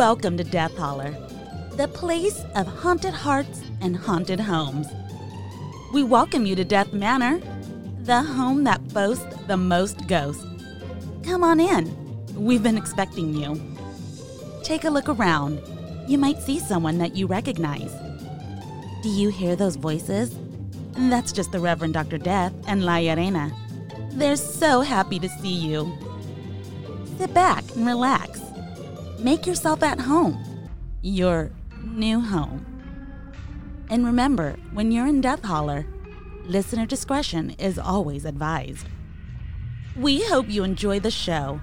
Welcome to Death Holler, the place of haunted hearts and haunted homes. We welcome you to Death Manor, the home that boasts the most ghosts. Come on in. We've been expecting you. Take a look around. You might see someone that you recognize. Do you hear those voices? That's just the Reverend Dr. Death and La Arena. They're so happy to see you. Sit back and relax. Make yourself at home. Your new home. And remember, when you're in Death Holler, listener discretion is always advised. We hope you enjoy the show.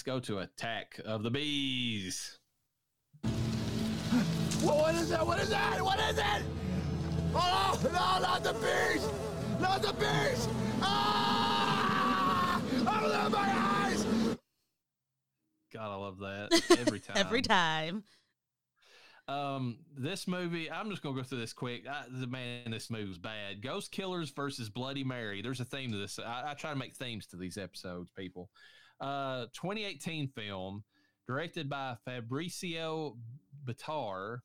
Let's go to Attack of the Bees. What, what is that? What is that? What is it? Oh, no, not the bees! Not the bees! Ah! Open up my eyes! God, I love that every time. Every time. Um, this movie, I'm just gonna go through this quick. I, the man, this movie was bad. Ghost Killers versus Bloody Mary. There's a theme to this. I, I try to make themes to these episodes, people. Uh, 2018 film, directed by Fabricio Batar.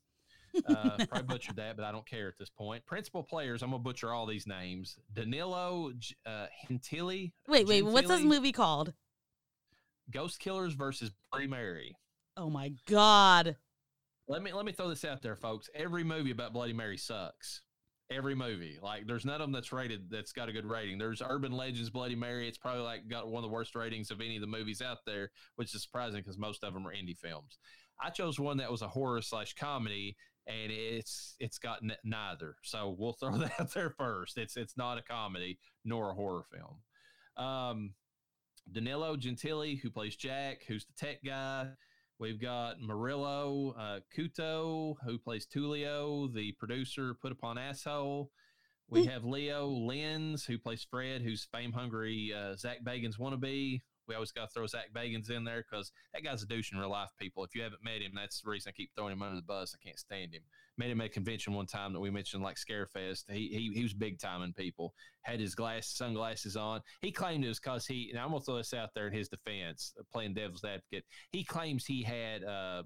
Uh, probably butchered that, but I don't care at this point. Principal players, I'm gonna butcher all these names. Danilo uh, Gentili. Wait, wait, what's this movie called? Ghost Killers versus Bloody Mary. Oh my god. Let me let me throw this out there, folks. Every movie about Bloody Mary sucks. Every movie, like there's none of them that's rated that's got a good rating. There's Urban Legends Bloody Mary. It's probably like got one of the worst ratings of any of the movies out there, which is surprising because most of them are indie films. I chose one that was a horror slash comedy, and it's it's got n- neither. So we'll throw that out there first. It's it's not a comedy nor a horror film. Um, Danilo Gentili, who plays Jack, who's the tech guy. We've got Murilo uh, Couto, who plays Tulio, the producer put upon asshole. We have Leo Lenz, who plays Fred, who's fame hungry uh, Zach Bagans wannabe. We always got to throw Zach Bagans in there because that guy's a douche in real life, people. If you haven't met him, that's the reason I keep throwing him under the bus. I can't stand him. Met him at a convention one time that we mentioned, like Scarefest. He he, he was big time in people. Had his glass sunglasses on. He claimed it was because he. And I'm gonna throw this out there in his defense, playing devil's advocate. He claims he had uh,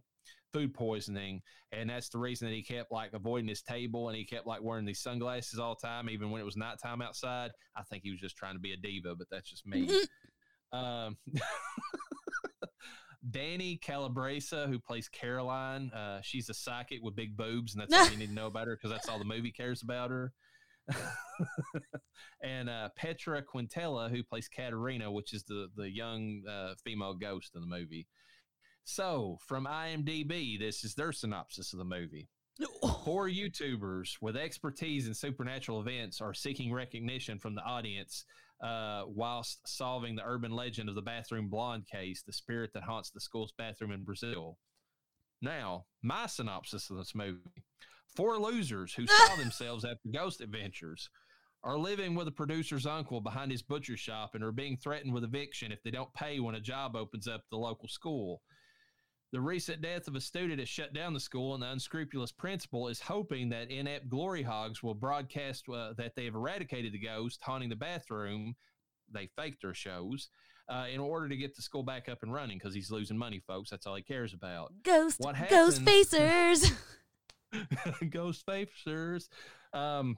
food poisoning, and that's the reason that he kept like avoiding his table and he kept like wearing these sunglasses all the time, even when it was nighttime outside. I think he was just trying to be a diva, but that's just me. um, Dani Calabresa, who plays Caroline, uh, she's a psychic with big boobs, and that's all you need to know about her because that's all the movie cares about her. and uh, Petra Quintela, who plays Katerina, which is the the young uh, female ghost in the movie. So, from IMDb, this is their synopsis of the movie. Four YouTubers with expertise in supernatural events are seeking recognition from the audience uh, whilst solving the urban legend of the bathroom blonde case, the spirit that haunts the school's bathroom in Brazil. Now, my synopsis of this movie four losers who saw themselves after ghost adventures are living with a producer's uncle behind his butcher shop and are being threatened with eviction if they don't pay when a job opens up at the local school. The recent death of a student has shut down the school, and the unscrupulous principal is hoping that inept glory hogs will broadcast uh, that they have eradicated the ghost haunting the bathroom. They fake their shows uh, in order to get the school back up and running because he's losing money, folks. That's all he cares about. Ghost What ghost facers. ghost facers. Um,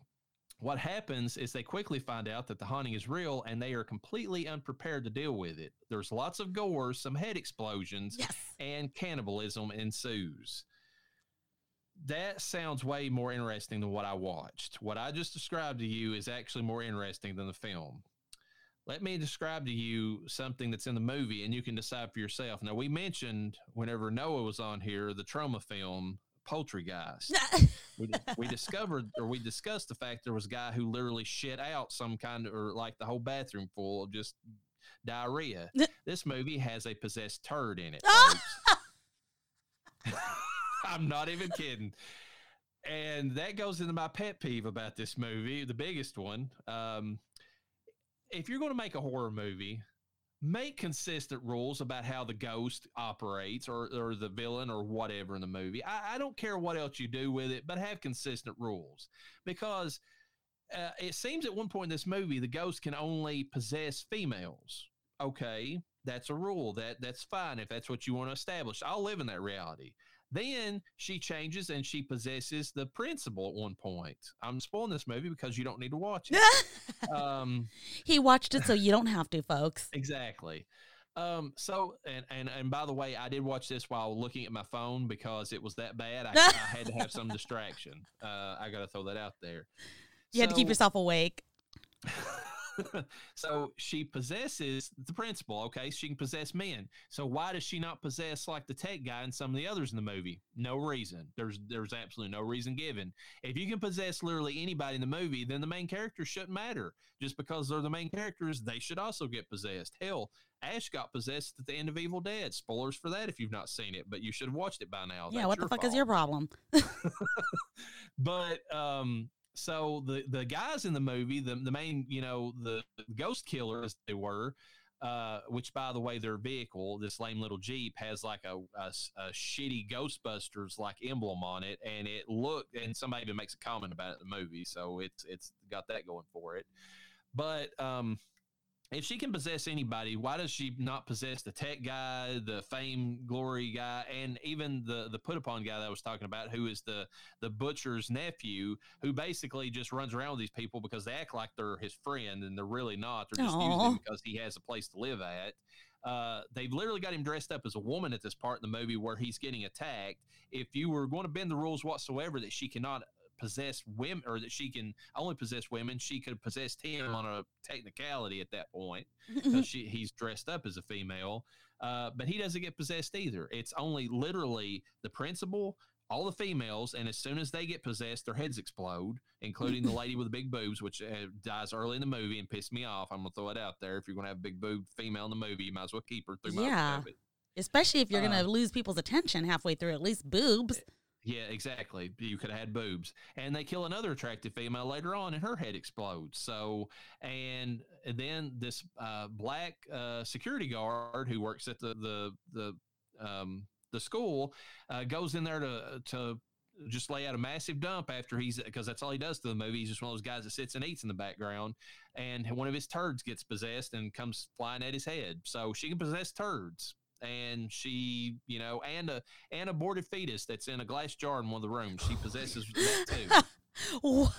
what happens is they quickly find out that the haunting is real and they are completely unprepared to deal with it. There's lots of gore, some head explosions, yes. and cannibalism ensues. That sounds way more interesting than what I watched. What I just described to you is actually more interesting than the film. Let me describe to you something that's in the movie and you can decide for yourself. Now, we mentioned whenever Noah was on here the Troma film Poultrygeist. we, we discovered or we discussed the fact there was a guy who literally shit out some kind of or like the whole bathroom full of just diarrhea. this movie has a possessed turd in it. I'm not even kidding. And that goes into my pet peeve about this movie, the biggest one. Um, if you're going to make a horror movie, make consistent rules about how the ghost operates or, or the villain or whatever in the movie. I, I don't care what else you do with it, but have consistent rules because uh, it seems at one point in this movie the ghost can only possess females. Okay, that's a rule. That that's fine if that's what you want to establish. I'll live in that reality. Then she changes and she possesses the principal at one point. I'm spoiling this movie because you don't need to watch it. um, he watched it so you don't have to, folks. Exactly. Um, so and, and and by the way, I did watch this while looking at my phone because it was that bad. I, I had to have some distraction. Uh, I got to throw that out there. You so, had to keep yourself awake. so she possesses the principal. Okay, she can possess men. So why does she not possess like the tech guy and some of the others in the movie? No reason. There's there's absolutely no reason given. If you can possess literally anybody in the movie, then the main characters shouldn't matter. Just because they're the main characters, they should also get possessed. Hell, Ash got possessed at the end of Evil Dead. Spoilers for that if you've not seen it, but you should have watched it by now. Yeah, That's what the fuck fault. is your problem? but um so the the guys in the movie, the the main, you know, the ghost killers they were, uh, which by the way, their vehicle, this lame little Jeep, has like a, a, a, shitty Ghostbusters like emblem on it, and it looked, and somebody even makes a comment about it in the movie, so it's it's got that going for it. But um, if she can possess anybody, why does she not possess the tech guy, the fame glory guy, and even the the put upon guy that I was talking about, who is the the butcher's nephew, who basically just runs around with these people because they act like they're his friend and they're really not. They're just Aww. using him because he has a place to live at. Uh, they've literally got him dressed up as a woman at this part in the movie where he's getting attacked. If you were going to bend the rules whatsoever that she cannot possess women or that she can only possess women, she could possess him on a technicality at that point because she he's dressed up as a female. Uh, but he doesn't get possessed either. It's only literally the principal, all the females, and as soon as they get possessed, their heads explode, including the lady with the big boobs, which uh, dies early in the movie and pissed me off. I'm gonna throw it out there. If you're gonna have a big boob female in the movie, you might as well keep her through yeah. Especially if you're uh, going to lose people's attention halfway through, at least boobs. Yeah, exactly. You could have had boobs. And they kill another attractive female later on and her head explodes. So, and then this uh, black uh, security guard who works at the, the, the, um, the school uh, goes in there to, to just lay out a massive dump after he's because that's all he does to the movie. He's just one of those guys that sits and eats in the background, and one of his turds gets possessed and comes flying at his head. So she can possess turds and she, you know, and a and a aborted fetus that's in a glass jar in one of the rooms. She possesses that too. what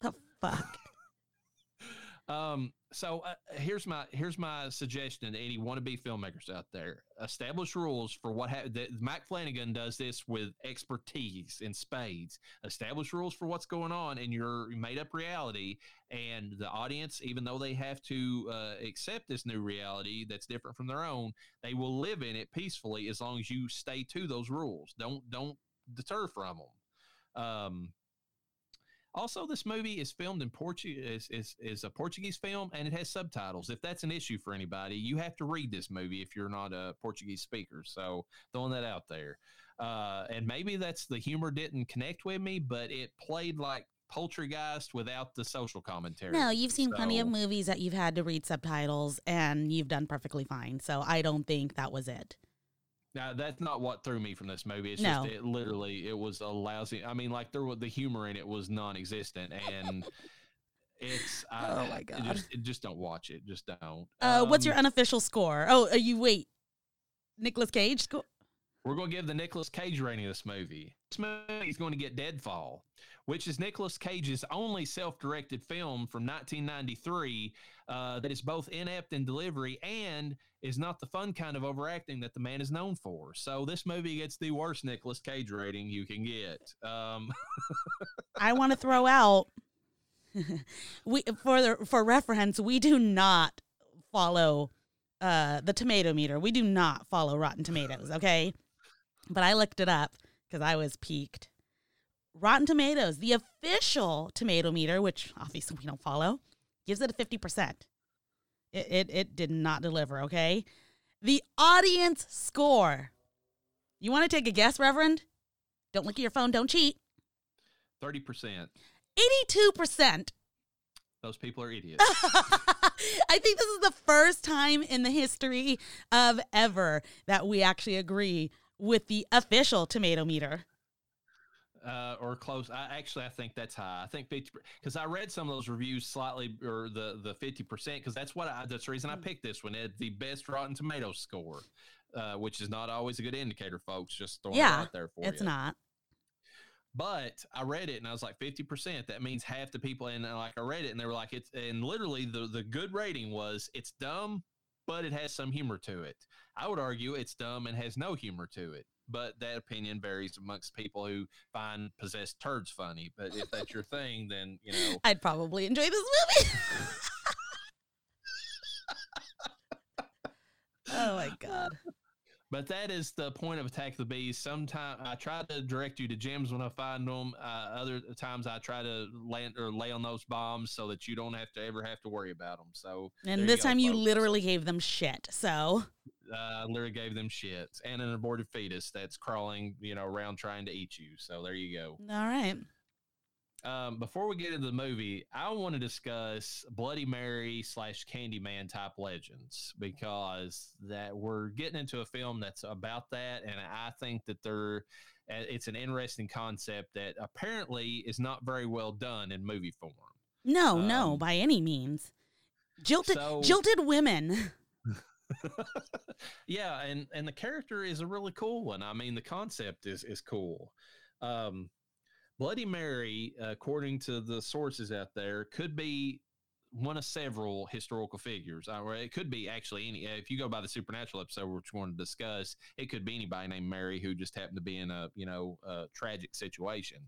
the fuck? Um, so uh, here's my here's my suggestion to any wannabe filmmakers out there: establish rules for what ha- that Mike Flanagan does this with expertise in spades. Establish rules for what's going on in your made up reality, and the audience, even though they have to uh, accept this new reality that's different from their own, they will live in it peacefully as long as you stay to those rules. Don't don't deter from them. Um, also, this movie is filmed in Portuguese is, is, is a Portuguese film and it has subtitles. If that's an issue for anybody, you have to read this movie if you're not a Portuguese speaker. So throwing that out there. Uh, and maybe that's the humor didn't connect with me, but it played like Poultrygeist without the social commentary. No, you've seen so, plenty of movies that you've had to read subtitles and you've done perfectly fine. So I don't think that was it. Now that's not what threw me from this movie. It's no. just it literally it was a lousy. I mean, like there was the humor in it was non-existent, and it's oh my god, just, just, don't watch it. Just don't. Uh, um, what's your um, unofficial score? Oh, uh, you wait, Nicolas Cage score. We're going to give the Nicolas Cage rating of this movie. This movie is going to get Deadfall, which is Nicolas Cage's only self-directed film from 1993 uh, that is both inept in delivery and is not the fun kind of overacting that the man is known for. So this movie gets the worst Nicolas Cage rating you can get. Um. I want to throw out we for the, for reference, we do not follow uh, the tomato meter. We do not follow Rotten Tomatoes. Okay, but I looked it up because I was piqued. Rotten Tomatoes, the official tomato meter, which obviously we don't follow, gives it a 50%. It, it, it did not deliver, okay? The audience score. You want to take a guess, Reverend? Don't look at your phone, don't cheat. 30%. 82%. Those people are idiots. I think this is the first time in the history of ever that we actually agree with the official tomato meter. Uh, or close. I actually I think that's high. I think fifty because I read some of those reviews slightly or the the fifty percent because that's what I that's the reason I picked this one. It the best Rotten Tomatoes score, uh, which is not always a good indicator, folks. Just throwing Yeah, it out there for It's you. not. But I read it and I was like fifty percent. That means half the people. And like I read it and they were like it's and literally the the good rating was it's dumb, but it has some humor to it. I would argue it's dumb and has no humor to it. But that opinion varies amongst people who find possessed turds funny. But if that's your thing, then you know I'd probably enjoy this movie. oh my god. But that is the point of Attack of the Bees. Sometimes I try to direct you to gems when I find them. Uh, other times I try to land or lay on those bombs so that you don't have to ever have to worry about them. So And this go, time you literally gave them shit. So uh, literally gave them shit and an aborted fetus that's crawling, you know, around trying to eat you. So there you go. all right. Um, before we get into the movie, I want to discuss Bloody Mary slash Candyman type legends because that we're getting into a film that's about that, and I think that they're uh, it's an interesting concept that apparently is not very well done in movie form. No, no, Um, by any means. Jilted so- jilted women. yeah, and and the character is a really cool one. I mean, the concept is is cool. Um, Bloody Mary, according to the sources out there, could be one of several historical figures. Uh, Or it could be actually any. If you go by the supernatural episode, which we want to discuss, it could be anybody named Mary who just happened to be in a you know a tragic situation.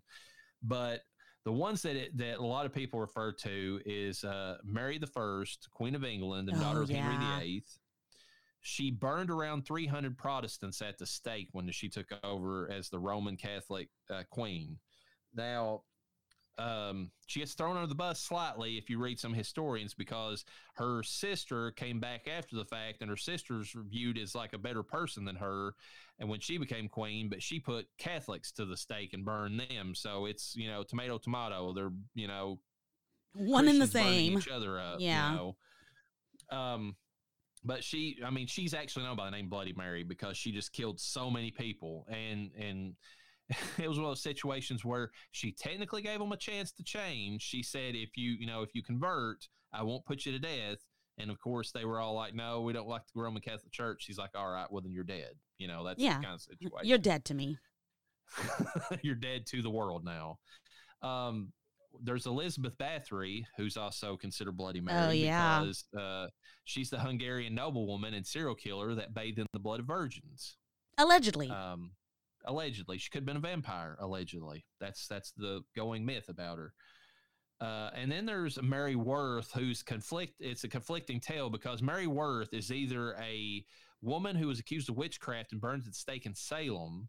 But the ones that it, that a lot of people refer to is uh, Mary the First, Queen of England, and Oh, daughter of yeah. Henry the Eighth. She burned around 300 Protestants at the stake when she took over as the Roman Catholic uh, queen. Now, um, she gets thrown under the bus slightly if you read some historians because her sister came back after the fact, and her sister's viewed as like a better person than her. And when she became queen, but she put Catholics to the stake and burned them. So it's you know tomato tomato. They're you know One in the same. each other up. Yeah. You know? Um, but she, I mean, she's actually known by the name Bloody Mary because she just killed so many people, and and it was one of those situations where she technically gave them a chance to change. She said, if you, you know, if you convert, I won't put you to death. And of course, they were all like, "No, we don't like the Roman Catholic Church." She's like, "All right, well then you're dead." You know, that's Yeah. the kind of situation. You're dead to me. you're dead to the world now. Um, there's Elizabeth Bathory, who's also considered Bloody Mary Oh, yeah. because uh, she's the Hungarian noblewoman and serial killer that bathed in the blood of virgins. Allegedly. Um, allegedly, she could have been a vampire. Allegedly, that's that's the going myth about her. Uh, and then there's Mary Worth, who's conflict. It's a conflicting tale because Mary Worth is either a woman who was accused of witchcraft and burned at the stake in Salem,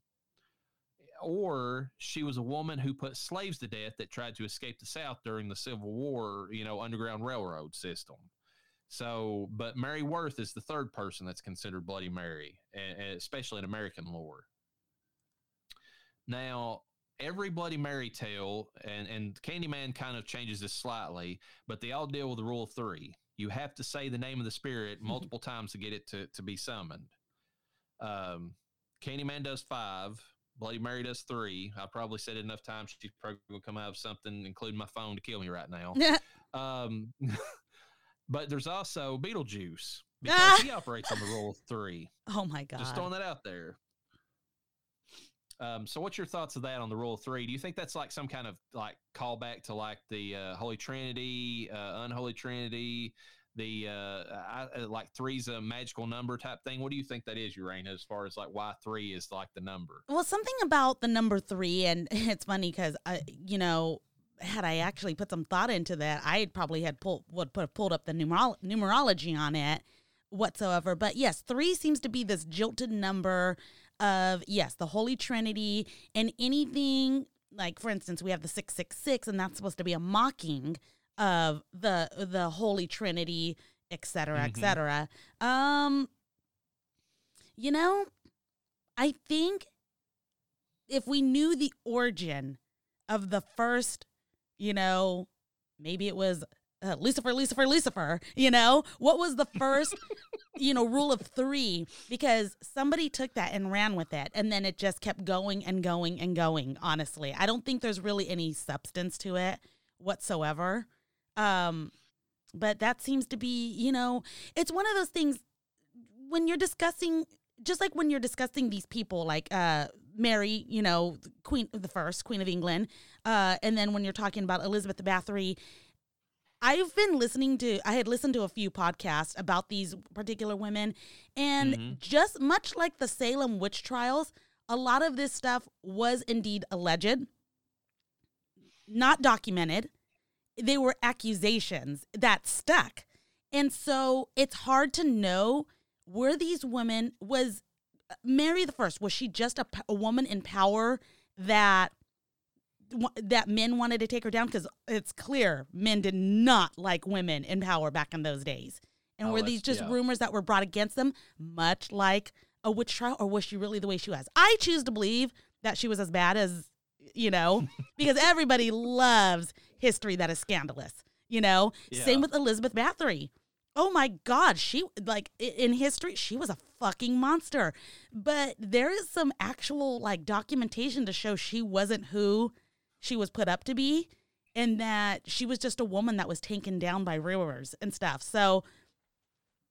or she was a woman who put slaves to death that tried to escape the South during the Civil War, you know, Underground Railroad system. So, but Mary Worth is the third person that's considered Bloody Mary, and, and especially in American lore. Now, every Bloody Mary tale, and, and Candyman kind of changes this slightly, but they all deal with the rule of three. You have to say the name of the spirit multiple times to get it to, to be summoned. Um, Candyman does five. Bloody Mary does three. I probably said it enough times. She's probably to come out of something, including my phone, to kill me right now. Um, but there's also Beetlejuice because he operates on the rule of three. oh my god. Just throwing that out there. Um, so, what's your thoughts of that on the rule of three? Do you think that's like some kind of like callback to like the uh, Holy Trinity, uh, Unholy Trinity, the uh, I, like three's a magical number type thing? What do you think that is, Urana, as far as like why three is like the number? Well, something about the number three, and it's funny because I, you know, had I actually put some thought into that, I probably had pulled would put pulled up the numerol- numerology on it whatsoever. But yes, three seems to be this jilted number of yes, the Holy Trinity and anything like for instance, we have the 666 and that's supposed to be a mocking of the the Holy Trinity, et cetera, et Mhm. cetera. Um you know, I think if we knew the origin of the first, you know, maybe it was uh, Lucifer, Lucifer, Lucifer, you know, what was the first, you know, rule of three? Because somebody took that and ran with it. And then it just kept going and going and going, honestly. I don't think there's really any substance to it whatsoever. Um, but that seems to be, you know, it's one of those things when you're discussing just like when you're discussing these people like uh Mary, you know, Queen the first, Queen of England, uh, and then when you're talking about Elizabeth the Bathory, I've been listening to I had listened to a few podcasts about these particular women, and Mhm. just much like the Salem witch trials, a lot of this stuff was indeed alleged, not documented. They were accusations that stuck. And so it's hard to know were these women was uh, Mary the first was she just a woman in power that that men wanted to take her down because it's clear men did not like women in power back in those days and Oh, were these just yeah. rumors that were brought against them much like a witch trial or was she really the way she was i choose to believe that she was as bad as you know because everybody loves history that is scandalous you know? Yeah. same with elizabeth bathory. Oh my god she like in history she was a fucking monster. But there is some actual like documentation to show she wasn't who she was put up to be and that she was just a woman that was taken down by rulers and stuff. So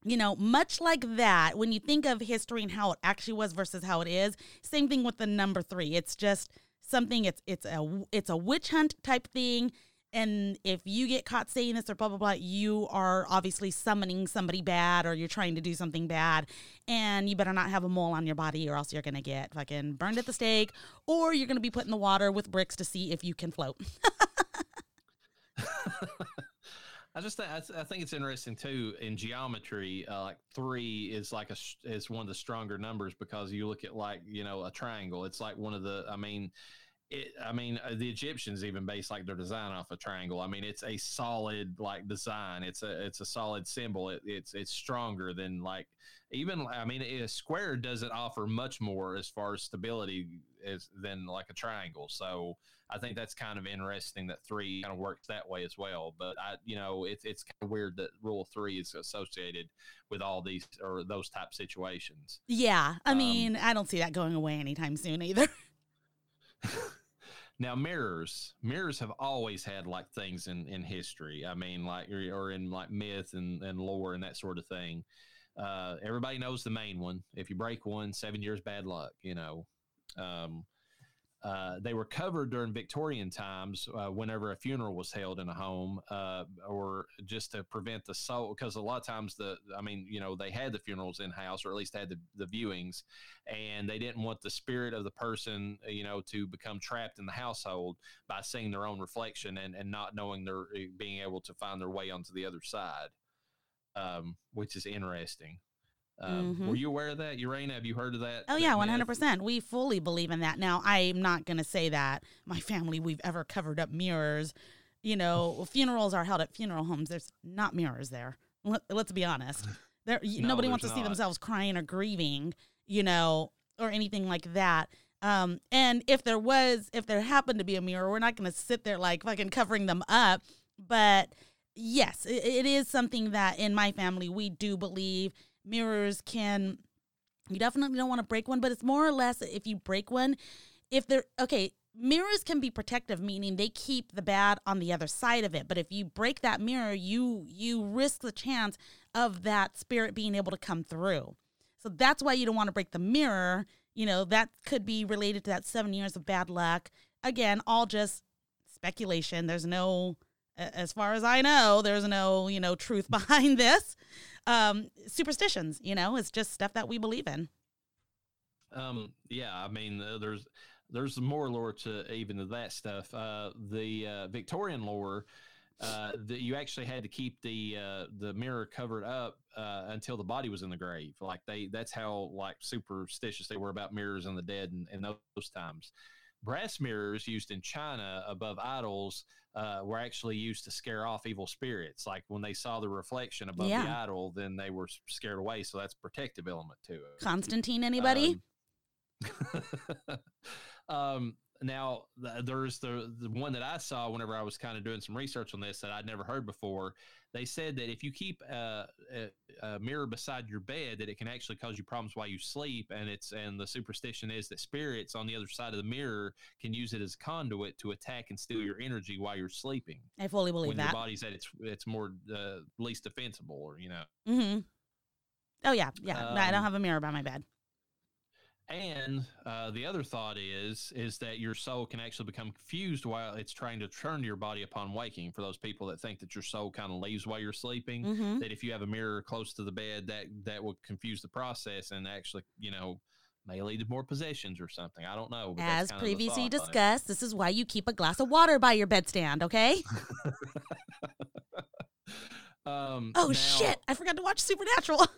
you know much like that when you think of history and how it actually was versus how it is same thing with the number 3 it's just something it's it's a it's a witch hunt type thing and if you get caught saying this or blah blah blah you are obviously summoning somebody bad or you're trying to do something bad and you better not have a mole on your body or else you're gonna get fucking burned at the stake or you're gonna be put in the water with bricks to see if you can float I just think I, th- I think it's interesting too in geometry. Uh, like three is like a is one of the stronger numbers because you look at like you know a triangle. It's like one of the. I mean, it, I mean uh, the Egyptians even based like their design off a triangle. I mean, it's a solid like design. It's a it's a solid symbol. It, it's it's stronger than like even I mean a square doesn't offer much more as far as stability as than like a triangle. So I think that's kind of interesting that three kind of works that way as well. But I, you know, it's it's kind of weird that rule three is associated with all these or those type situations. yeah i Um, mean i don't see that going away anytime soon either Now mirrors, mirrors have always had like things in in history. I mean, like or, in like myth and and lore and that sort of thing. Uh, everybody knows the main one. If you break one, seven years bad luck. You know. Um, uh, they were covered during Victorian times uh, whenever a funeral was held in a home, uh, or just to prevent the soul. Because a lot of times, the I mean, you know, they had the funerals in house, or at least had the, the viewings, and they didn't want the spirit of the person, uh, you know, to become trapped in the household by seeing their own reflection and, and not knowing their uh, being able to find their way onto the other side, um, which is interesting. Um, Mhm. Were you aware of that, Urana? Have you heard of that? Oh that yeah, one hundred percent. We fully believe in that. Now, I'm not gonna say that my family we've ever covered up mirrors. You know, funerals are held at funeral homes. There's not mirrors there. Let, let's be honest. There, No, nobody wants to there's see themselves crying or grieving. You know, or anything like that. Um, and if there was, if there happened to be a mirror, we're not gonna sit there like fucking covering them up. But yes, it, it is something that in my family we do believe mirrors can you definitely don't want to break one, but it's more or less if you break one, if they're okay, mirrors can be protective, meaning they keep the bad on the other side of it. But if you break that mirror, you you risk the chance of that spirit being able to come through. So that's why you don't want to break the mirror. You know, that could be related to that seven years of bad luck. Again, all just speculation. There's no as far as I know, there's no, you know, truth behind this. Um, superstitions, you know, it's just stuff that we believe in. Um, yeah, I mean, uh, there's there's more lore to even to that stuff. Uh, the uh, Victorian lore uh, that you actually had to keep the uh, the mirror covered up uh, until the body was in the grave. Like they, that's how like superstitious they were about mirrors and the dead in, in those times. Brass mirrors used in China above idols uh, were actually used to scare off evil spirits. Like when they saw the reflection above Yeah. the idol, then they were scared away. So that's protective element to it. Constantine, anybody? Um, um, now th- there's the the one that I saw whenever I was kind of doing some research on this that I'd never heard before. They said that if you keep a, a, a mirror beside your bed, that it can actually cause you problems while you sleep, and it's and the superstition is that spirits on the other side of the mirror can use it as a conduit to attack and steal your energy while you're sleeping. I fully believe when that. your body's at its it's more uh, least defensible, or you know. Mm-hmm. Oh yeah, yeah. I don't Um, have a mirror by my bed. And uh, the other thought is is that your soul can actually become confused while it's trying to turn to your body upon waking. For those people that think that your soul kind of leaves while you're sleeping, hmm that if you have a mirror close to the bed, that that will confuse the process and actually, you know, may lead to more possessions or something. I don't know. As kind of the previously thought discussed, this is why you keep a glass of water by your bedstand. Okay. Um, Oh now- shit! I forgot to watch Supernatural.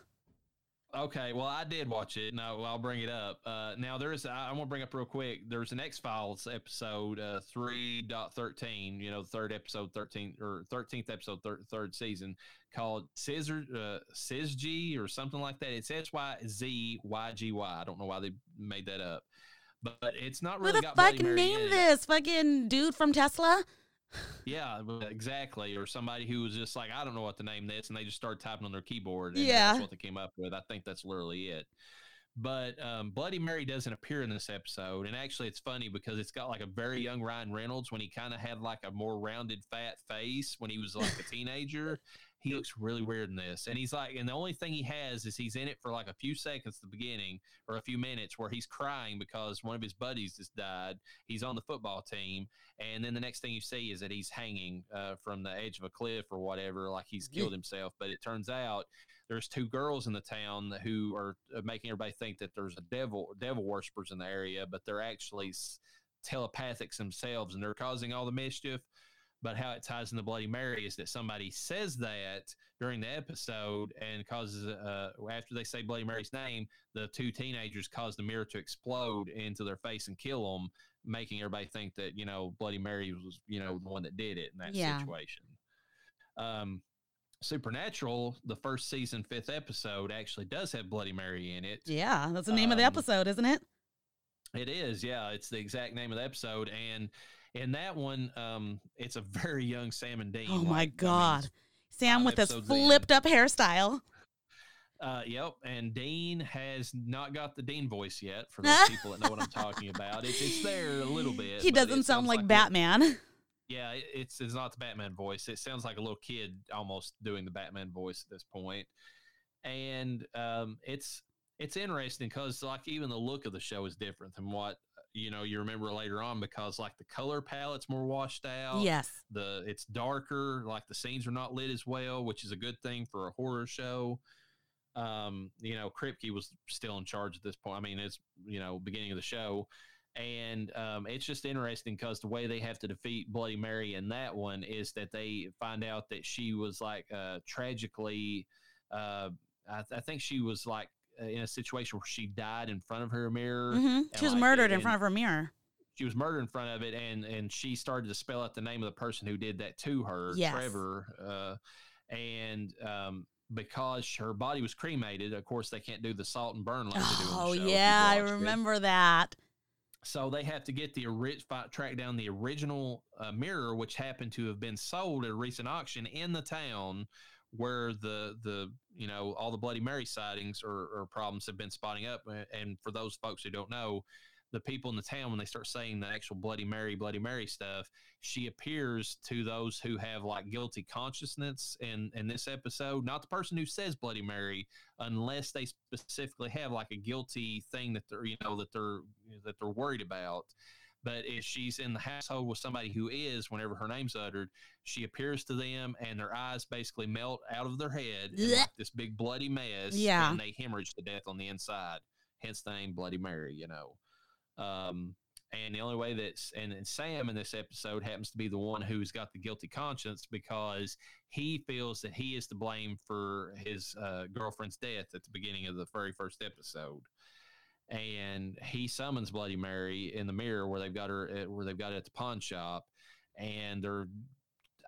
Okay, well, I did watch it. No, I'll bring it up. Uh, now, there is, I, I want to bring up real quick. There's an X Files episode uh, 3.13, you know, third episode, 13 or 13th episode, thir- third season, called Scissor, uh, or something like that. It's S Y Z Y G Y. I don't know why they made that up, but it's not really. Who the got fuck named this fucking dude from Tesla? Yeah, exactly. Or somebody who was just like, I don't know what to name this, and they just started typing on their keyboard. And Yeah. that's what they came up with. I think that's literally it. But um, Bloody Mary doesn't appear in this episode, and actually, it's funny because it's got like a very young Ryan Reynolds when he kind of had like a more rounded, fat face when he was like a teenager. He looks really weird in this, and he's like, and the only thing he has is he's in it for like a few seconds at the beginning or a few minutes where he's crying because one of his buddies just died. He's on the football team, and then the next thing you see is that he's hanging uh, from the edge of a cliff or whatever, like he's killed himself. But it turns out there's two girls in the town who are uh, making everybody think that there's a devil devil worshippers in the area, but they're actually telepathics themselves, and they're causing all the mischief. But how it ties into Bloody Mary is that somebody says that during the episode and causes, uh, after they say Bloody Mary's name, the two teenagers cause the mirror to explode into their face and kill them, making everybody think that, you know, Bloody Mary was, you know, the one that did it in that Yeah. situation. Um, Supernatural, the first season, fifth episode, actually does have Bloody Mary in it. Yeah, that's the name of the Um, episode, isn't it? It is, yeah. It's the exact name of the episode, and in that one, um, it's a very young Sam and Dean. Oh my like, I mean, god. Sam with this episodes in. flipped up hairstyle. uh, yep. And Dean has not got the Dean voice yet. For those people that know what I'm talking about, it's it's there a little bit. He doesn't sound like a- Batman. yeah, it- it's it's not the Batman voice. It sounds like a little kid almost doing the Batman voice at this point. point, and um, it's it's interesting because like even the look of the show is different than what you know you remember later on because like the color palette's more washed out. Yes. the it's darker like the scenes are not lit as well which is a good thing for a horror show um you know kripke was still in charge at this point i mean it's you know beginning of the show and um it's just interesting because the way they have to defeat bloody mary in that one is that they find out that she was like uh tragically uh i, I think she was like in a situation where she died in front of her mirror hmm She was like, murdered in front of her mirror. she was murdered in front of it and and she started to spell out the name of the person who did that to her Yes. trevor uh, and um, because her body was cremated of course they can't do the salt and burn like they do in the Oh show, yeah, I watched it. remember that. so they have to get the original track down the original uh, mirror which happened to have been sold at a recent auction in the town where the the you know all the bloody mary sightings or, or problems have been spotting up eh, and for those folks who don't know the people in the town when they start saying the actual bloody mary bloody mary stuff she appears to those who have like guilty consciousness in in this episode. Not the person who says bloody mary unless they specifically have like a guilty thing that they're you know that they're that they're worried about. But if she's in the household with somebody who is whenever her name's uttered she appears to them and their eyes basically melt out of their head in like this big bloody mess Yeah. and they hemorrhage to death on the inside. Hence the name bloody mary you know. Um and the only way that's and, and Sam in this episode happens to be the one who's got the guilty conscience because he feels that he is to blame for his uh, girlfriend's death at the beginning of the very first episode. And he summons Bloody Mary in the mirror where they've got her at, where they've got it at the pawn shop, and their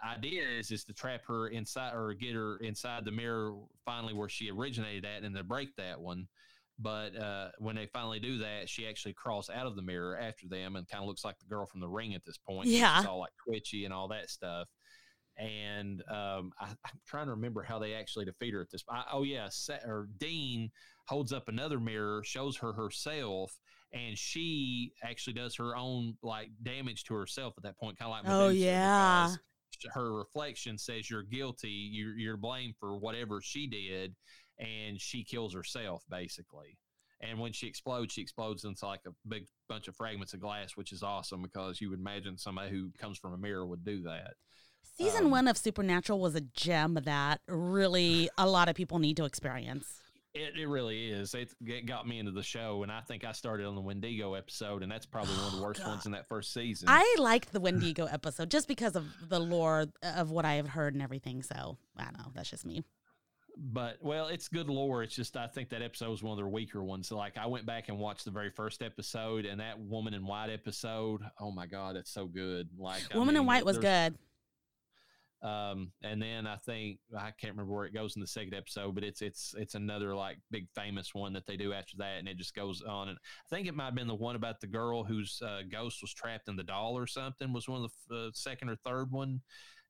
idea is is to trap her inside or get her inside the mirror finally where she originated at and to break that one. But uh, when they finally do that, she actually crawls out of the mirror after them and kind of looks like the girl from the ring at this point. Yeah. She's all like twitchy and all that stuff. And um, I, I'm trying to remember how they actually defeat her at this. I, oh yeah, Sa- or Dean holds up another mirror, shows her herself, and she actually does her own like damage to herself at that point, kind of like Oh, Medusa, yeah. Her reflection says you're guilty, you're you're blamed for whatever she did, and she kills herself basically. And when she explodes, she explodes into like a big bunch of fragments of glass, which is awesome because you would imagine somebody who comes from a mirror would do that. Season Um, one of Supernatural was a gem that really a lot of people need to experience. It, it really is. It, it got me into the show, and I think I started on the Wendigo episode, and that's probably one of the Oh, worst God. ones in that first season. I liked the Wendigo episode just because of the lore of what I have heard and everything. So I don't know. That's just me. but well, it's good lore. It's just I think that episode was one of their weaker ones. Like I went back and watched the very first episode, and that Woman in White episode. Oh my god, it's so good. Like I Woman in White was good. Um, and then I think I can't remember where it goes in the second episode, but it's it's it's another like big famous one that they do after that, and it just goes on. And I think it might have been the one about the girl whose uh, ghost was trapped in the doll or something. Was one of the uh, second or third one,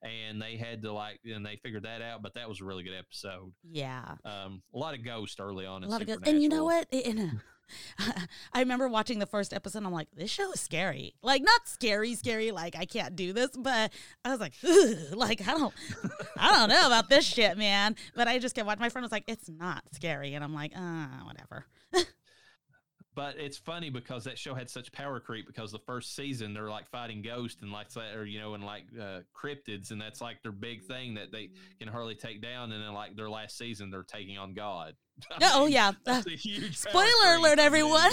and they had to like and they figured that out. But that was a really good episode. Yeah. Um, a lot of ghosts early on. A lot of good. And you know what? In I remember watching the first episode. I'm like, this show is scary. Like not scary, scary. Like I can't do this. But I was like, like I don't, I don't know about this shit, man. But I just kept watching. My friend was like, it's not scary, and I'm like, ah, whatever. But it's funny because that show had such power creep because the first season they're like fighting ghosts and like that, or you know, and like uh, cryptids, and that's like their big thing that they can hardly take down. And then like their last season, they're taking on God. I oh mean, yeah. that's a huge Spoiler alert, everyone.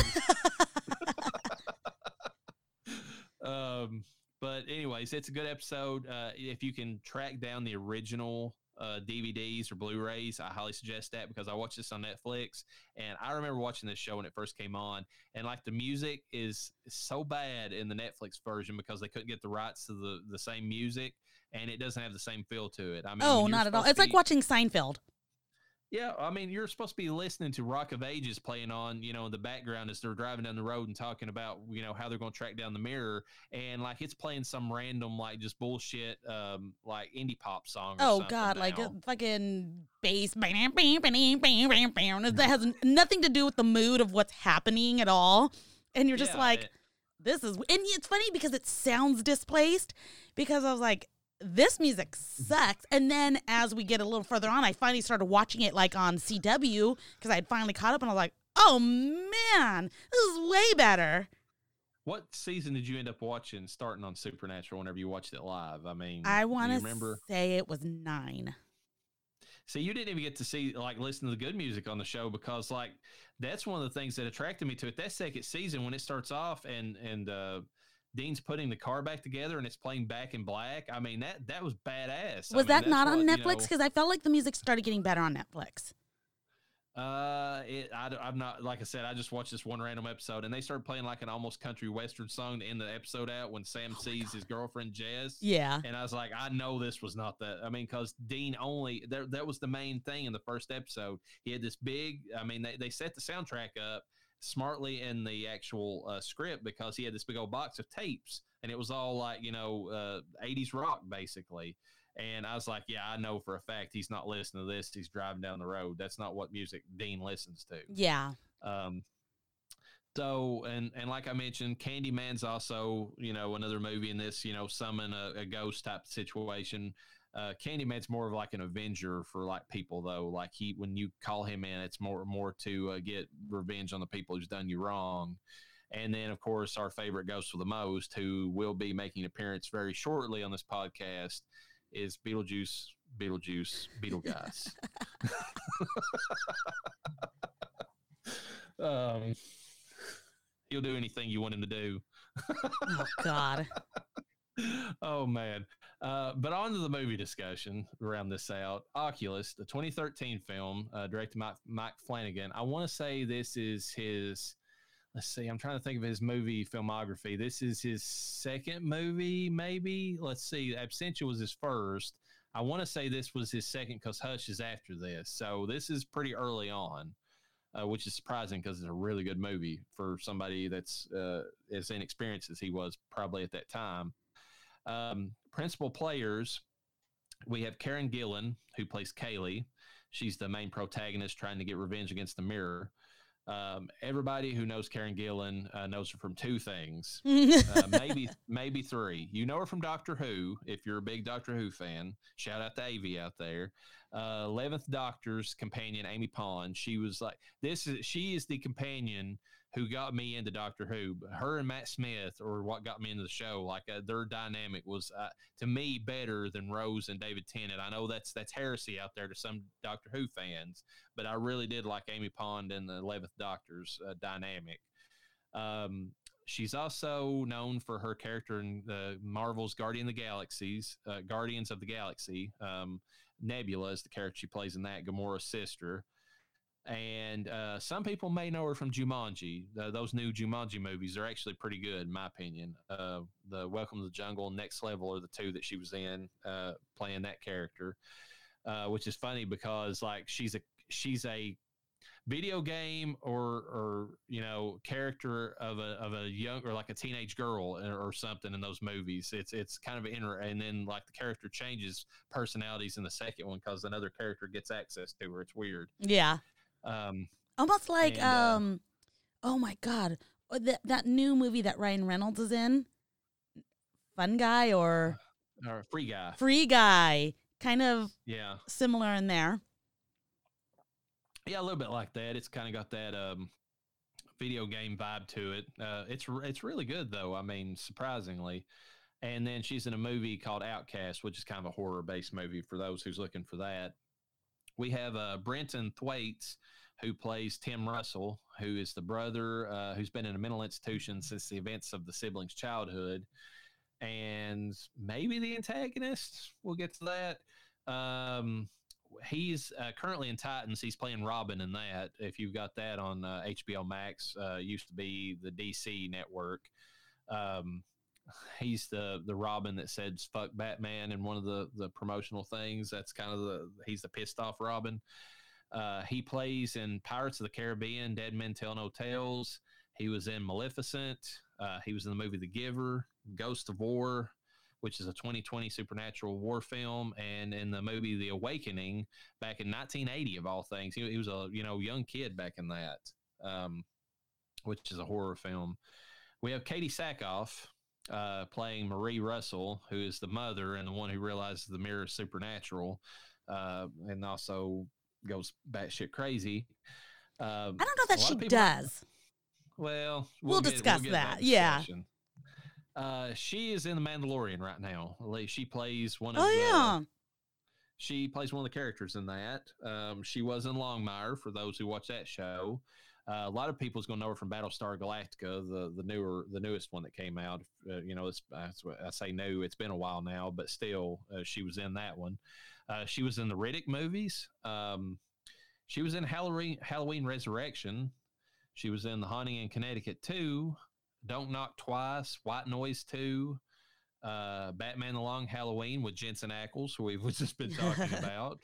um, but anyways, it's a good episode. Uh, if you can track down the original uh, DVDs or Blu-rays, I highly suggest that because I watched this on Netflix, and I remember watching this show when it first came on, and like the music is, so bad in the Netflix version because they couldn't get the rights to the the same music, and it doesn't have the same feel to it. I mean, oh, not at all. It's like watching Seinfeld. Yeah, I mean, you're supposed to be listening to Rock of Ages playing on, you know, in the background as they're driving down the road and talking about, you know, how they're going to track down the mirror, and like it's playing some random, like just bullshit, um, like indie pop song. Or Oh God, like a fucking bass. That has nothing to do with the mood of what's happening at all. And you're just Yeah, like, it- this is. And it's funny because it sounds displaced. Because I was like, this music sucks. And then as we get a little further on, I finally started watching it like on CW because I had finally caught up, and I was like, oh man, this is way better. what season did you end up watching starting on Supernatural whenever you watched it live? I mean, I want to remember. say it was nine. See, you didn't even get to see like listen to the good music on the show because like that's one of the things that attracted me to it. That second season when it starts off and and uh Dean's putting the car back together and it's playing back in black. I mean that that was badass. I Was mean, that not on what, you Netflix? know- Because I felt like the music started getting better on Netflix. Uh, it, I, am not like I said. I just watched this one random episode, and they started playing like an almost country western song to end the episode out when Sam sees his girlfriend Jess. Oh Yeah. And I was like, I know this was not that. I mean, because Dean only there that was the main thing in the first episode. He had this big. I mean, they, they set the soundtrack up smartly in the actual uh, script because he had this big old box of tapes, and it was all like you know uh, 80s rock basically. And I was like, yeah, I know for a fact he's not listening to this. He's driving down the road. That's not what music Dean listens to. Yeah. Um, so and and like I mentioned, Candyman's also you know another movie in this you know summon a, a ghost type situation. Uh, Candyman's more of like an avenger for like people though. Like he when you call him in, it's more more to uh, get revenge on the people who's done you wrong. And then of course our favorite ghost for the most, who will be making an appearance very shortly on this podcast, is Beetlejuice. Beetlejuice, Beetlegeist. um, He'll do anything you want him to do. Oh God. oh man. Uh, but on to the movie discussion. Round this out. Oculus, the 2013 film, uh, directed by Mike Flanagan. I want to say this is his. Let's see. I'm trying to think of his movie filmography. This is his second movie, maybe. Let's see. Absentia was his first. I want to say this was his second because Hush is after this. So this is pretty early on, uh, which is surprising because it's a really good movie for somebody that's uh, as inexperienced as he was probably at that time. Um, principal players, we have Karen Gillan, who plays Kaylee. She's the main protagonist trying to get revenge against the mirror. Um, everybody who knows Karen Gillan uh, knows her from two things, uh, maybe maybe three. You know her from Doctor Who, if you're a big Doctor Who fan. Shout out to Avi out there. Uh, Eleventh Doctor's companion, Amy Pond. She was like this. Is she is the companion who got me into Doctor Who. Her and Matt Smith, or what got me into the show, like uh, their dynamic was uh, to me better than Rose and David Tennant. I know that's that's heresy out there to some Doctor Who fans, but I really did like Amy Pond and the Eleventh Doctor's uh, dynamic. Um, she's also known for her character in the Marvel's Guardian the Galaxies, uh, Guardians of the Galaxy. Um, Nebula is the character she plays in that, Gamora's sister and uh, some people may know her from Jumanji. Uh, those new Jumanji movies are actually pretty good, in my opinion. Uh, the Welcome to the Jungle Next Level are the two that she was in, uh, playing that character, uh, which is funny because like she's a she's a video game or or you know character of a of a young or like a teenage girl or, or something in those movies. It's it's kind of inter and then like the character changes personalities in the second one because another character gets access to her. It's weird. Yeah. Um, Almost like And, uh, um oh my god. uh, That that new movie that Ryan Reynolds is in. Fun guy or or free guy. free guy. Kind of Yeah. similar in there. Yeah, a little bit like that. It's kind of got that um, video game vibe to it. Uh, it's it's really good though. I mean, surprisingly. And then she's in a movie called Outcast, which is kind of a horror based movie for those who's looking for that. We have uh, Brenton Thwaites, who plays Tim Russell, who is the brother uh, who's been in a mental institution since the events of the siblings' childhood, and maybe the antagonist. We'll get to that. Um, he's uh, currently in Titans. He's playing Robin in that. If you've got that on uh, HBO Max, uh, used to be the DC network. Um, he's the the Robin that says "fuck Batman" in one of the the promotional things. That's kind of the he's the pissed off Robin. Uh, he plays in Pirates of the Caribbean, Dead Men Tell No Tales. He was in Maleficent. Uh, he was in the movie The Giver, Ghost of War, which is a 2020 supernatural war film, and in the movie The Awakening back in 1980 of all things. He, he was a you know young kid back in that, um, which is a horror film. We have Katee Sackhoff uh, playing Marie Russell, who is the mother and the one who realizes the mirror is supernatural, uh, and also goes batshit crazy. Um, I don't know that she does. well, We'll discuss to that, yeah. Uh, she is in the Mandalorian right now. She plays one of Oh the, yeah. she plays one of the characters in that. Um, she was in Longmire for those who watch that show. Uh, a lot of people's going to know her from Battlestar Galactica, the the newer, the newest one that came out. Uh, you know, it's, that's what I say new. It's been a while now, but still, uh, she was in that one. Uh, she was in the Riddick movies. Um, she was in Halloween Halloween Resurrection. She was in The Haunting in Connecticut 2, Don't Knock Twice, White Noise 2, uh, Batman The Long Halloween with Jensen Ackles, who we've just been talking about.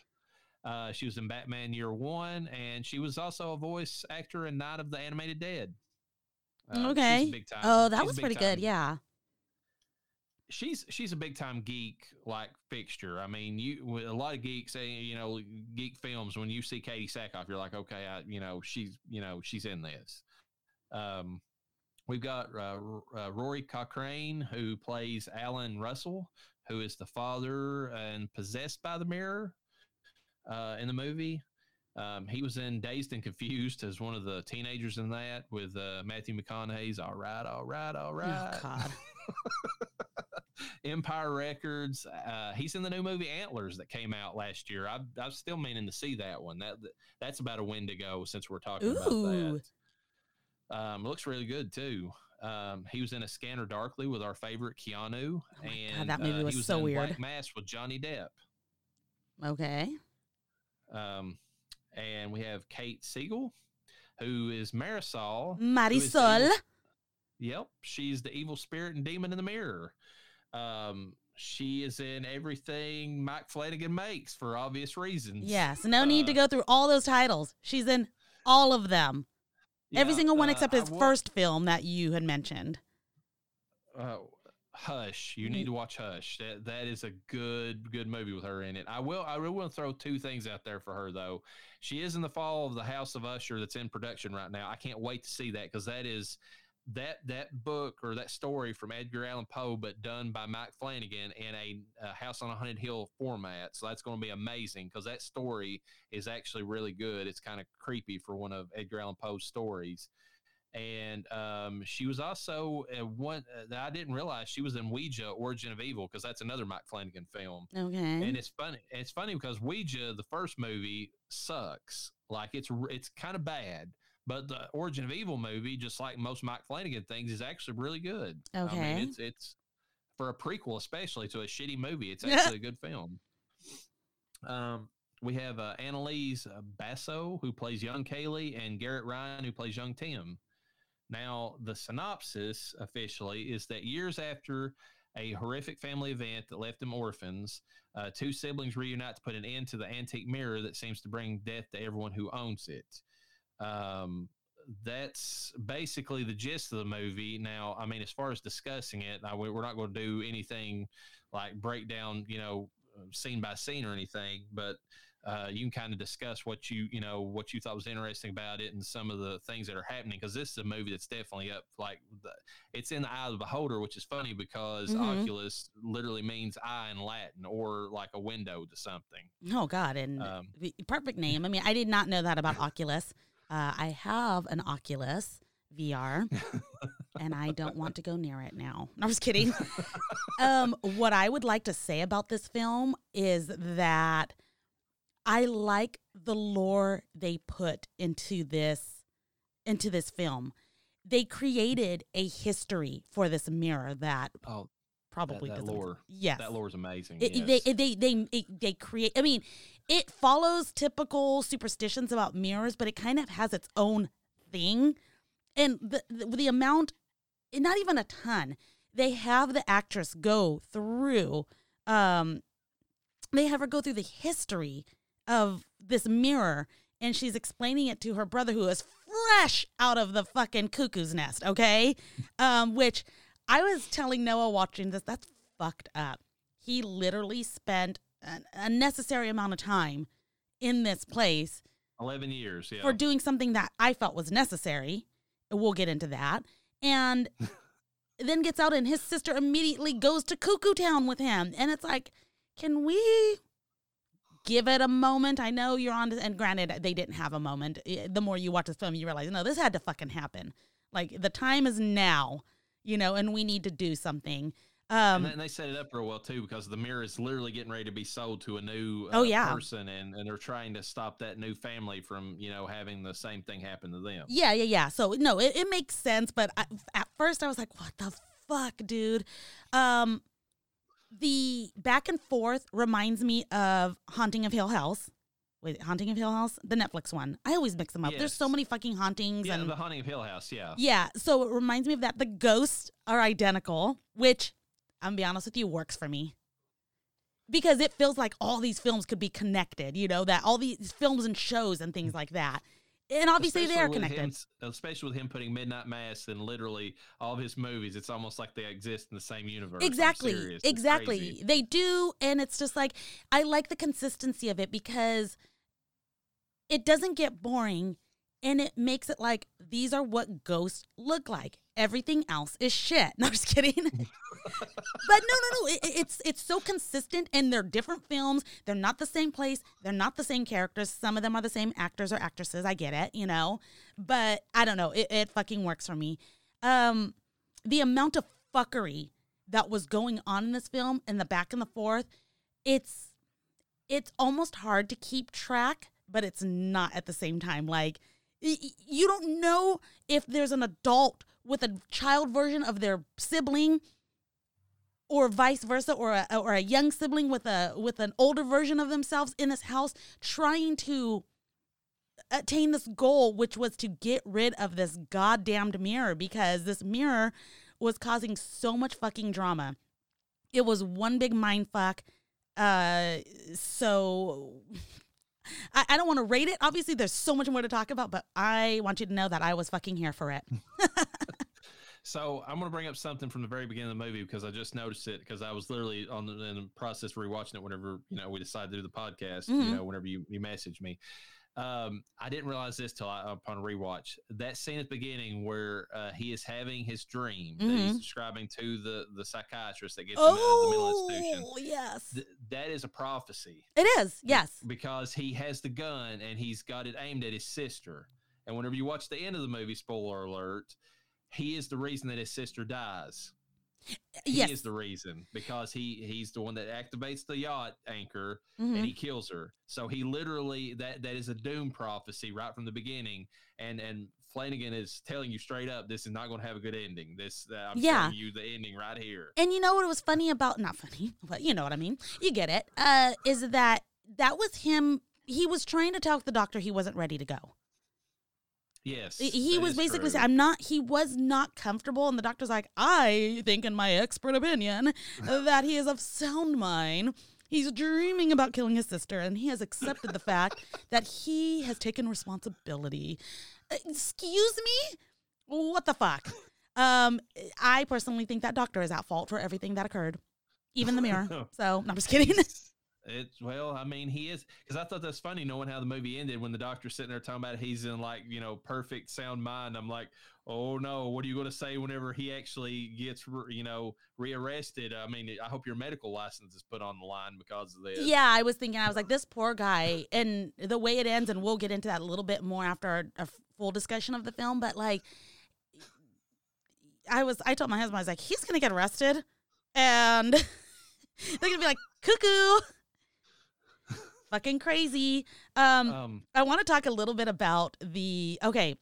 Uh, she was in Batman Year One, and she was also a voice actor in Night of the Animated Dead. Uh, she's okay. big time- Oh, that a was pretty time- good. Yeah. she's she's a big time geek like fixture. I mean, you a lot of geeks say you know geek films. When you see Katee Sackhoff, you're like, okay, I, you know she's you know she's in this. Um, we've got uh, R- uh, Rory Cochrane who plays Alan Russell, who is the father and possessed by the mirror uh, in the movie. Um, he was in Dazed and Confused as one of the teenagers in that with uh, Matthew McConaughey's All right, all right, all right. Oh God. Empire Records. Uh, he's in the new movie Antlers that came out last year. I, I'm still meaning to see that one. That that's about a win to go since we're talking about Ooh. that. Um, looks really good too. Um, he was in a Scanner Darkly with our favorite Keanu, Oh my God, and that movie uh, was he was so in weird. Black Mass with Johnny Depp. Okay. Um, and we have Kate Siegel, who is Marisol. is Marisol. evil- Yep, she's the evil spirit and demon in the mirror. Um, she is in everything Mike Flanagan makes for obvious reasons. Yes. No need to Uh, go through all those titles. She's in all of them. Every single one uh, except I his first film that you had mentioned. Uh, Hush, you need to watch Hush. That that is a good good movie with her in it. I will I really want to throw two things out there for her though. She is in the fall of the House of Usher that's in production right now. I can't wait to see that because that is that that book or that story from Edgar Allan Poe, but done by Mike Flanagan in a, a House on a Haunted Hill format. So that's going to be amazing because that story is actually really good. It's kind of creepy for one of Edgar Allan Poe's stories and um, she was also uh, one uh, that I didn't realize she was in Ouija: Origin of Evil because that's another Mike Flanagan film. Okay. And it's funny. It's funny because Ouija, the first movie, sucks. Like it's it's kind of bad. But the Origin of Evil movie, just like most Mike Flanagan things, is actually really good. I Okay. mean, it's it's for a prequel, especially to a shitty movie. It's actually a good film. Um, we have uh, Annalise Basso who plays young Kaylee and Garrett Ryan who plays young Tim. Now, the synopsis officially is that years after a horrific family event that left them orphans, uh, two siblings reunite to put an end to the antique mirror that seems to bring death to everyone who owns it. Um, that's basically the gist of the movie. Now, I mean, as far as discussing it, I, we're not going to do anything like break down, you know, uh, scene by scene or anything, but uh, you can kind of discuss what you you know what you thought was interesting about it and some of the things that are happening because this is a movie that's definitely up like the, it's in the eye of the beholder which is funny because Mhm. oculus literally means eye in latin or like a window to something oh God. And um, perfect name. I mean, I did not know that about Oculus. Uh, I have an Oculus VR, and I don't want to go near it now. No, I'm just kidding. um, what I would like to say about this film is that I like the lore they put into this into this film. They created a history for this mirror that oh probably that doesn't. lore. Yes, that lore is amazing it, yes. they, they they it, they create. I mean, it follows typical superstitions about mirrors, but it kind of has its own thing. And the the, the amount, not even a ton. They have the actress go through. Um, they have her go through the history of this mirror, and she's explaining it to her brother, who is fresh out of the fucking cuckoo's nest. Okay, um, which I was telling Noah watching this. That's fucked up. He literally spent an unnecessary amount of time in this place 11 years yeah for doing something that I felt was necessary. We'll get into that. And then gets out, and his sister immediately goes to Cuckoo Town with him. And it's like, can we give it a moment? I know you're on, and granted, they didn't have a moment. The more you watch this film, you realize, no, this had to fucking happen. Like, the time is now, you know, and we need to do something. Um, and they set it up real well too because the mirror is literally getting ready to be sold to a new Oh, uh, yeah. person and, and they're trying to stop that new family from you know having the same thing happen to them Yeah, yeah, yeah. So no, it, it makes sense, but I, at first I was like, "What the fuck, dude?" Um, the back and forth reminds me of Haunting of Hill House. Wait, Haunting of Hill House, the Netflix one. I always mix them up. There's so many fucking hauntings yeah and the haunting of hill house yeah yeah. So it reminds me of that. The ghosts are identical, which I'm gonna be honest with you, works for me. Because it feels like all these films could be connected, you know, that all these films and shows and things like that. And obviously they are connected. him- especially with him putting midnight mass in literally all of his movies it's almost like they exist in the same universe Exactly. Exactly. They do. And it's just like, I like the consistency of it because it doesn't get boring and it makes it like these are what ghosts look like. Everything else is shit. No, I'm just kidding. but no, no, no. It, it's it's so consistent, and they're different films. They're not the same place. They're not the same characters. Some of them are the same actors or actresses. I get it, you know. But I don't know. It, it fucking works for me. Um, the amount of fuckery that was going on in this film and the back and the forth, it's it's almost hard to keep track, but it's not at the same time. Like You don't know if there's an adult with a child version of their sibling or vice versa or a, or a young sibling with a with an older version of themselves in this house trying to attain this goal which was to get rid of this goddamned mirror because this mirror was causing so much fucking drama. It was one big mind fuck. Uh so I, I don't want to rate it obviously there's so much more to talk about but i want you to know that i was fucking here for it So I'm going to bring up something from the very beginning of the movie because I just noticed it because I was literally on the, in the process of rewatching it whenever you know we decided to do the podcast. Mhm. You know, whenever you, you messaged me, um, I didn't realize this till I, upon rewatch that scene at the beginning where uh, he is having his dream that he's Mhm. describing to the the psychiatrist that gets him out of the mental institution. oh yes Th- that is a prophecy it is yes because he has the gun and he's got it aimed at his sister. And whenever you watch the end of the movie, spoiler alert, he is the reason that his sister dies. He yes is the reason because he he's the one that activates the yacht anchor Mhm. and he kills her. So he literally that that is a doom prophecy right from the beginning. And and Flanagan is telling you straight up, this is not going to have a good ending. This uh, I'm Yeah. telling you the ending right here. And you know what was funny about not funny, but you know what I mean. You get it. Uh, is that that was him? He was trying to tell the doctor he wasn't ready to go. Yes, He was basically true. saying, "I'm not." He was not comfortable, and the doctor's like, "I think, in my expert opinion, that he is of sound mind." He's dreaming about killing his sister, and he has accepted the fact that he has taken responsibility. Excuse me? What the fuck? Um, I personally think that doctor is at fault for everything that occurred, even the mirror. So, no, I'm just kidding. It's well, I mean, he is because I thought that's funny knowing how the movie ended when the doctor's sitting there talking about he's in like you know perfect sound mind. I'm like, oh no, what are you going to say whenever he actually gets re- you know rearrested? I mean, I hope your medical license is put on the line because of this. Yeah, I was thinking, I was like, this poor guy, and the way it ends, and we'll get into that a little bit more after our, our full discussion of the film, but like, I was, I told my husband, I was like, he's gonna get arrested, and they're gonna be like, cuckoo, fucking crazy. Um, Um, I want to talk a little bit about the, okay,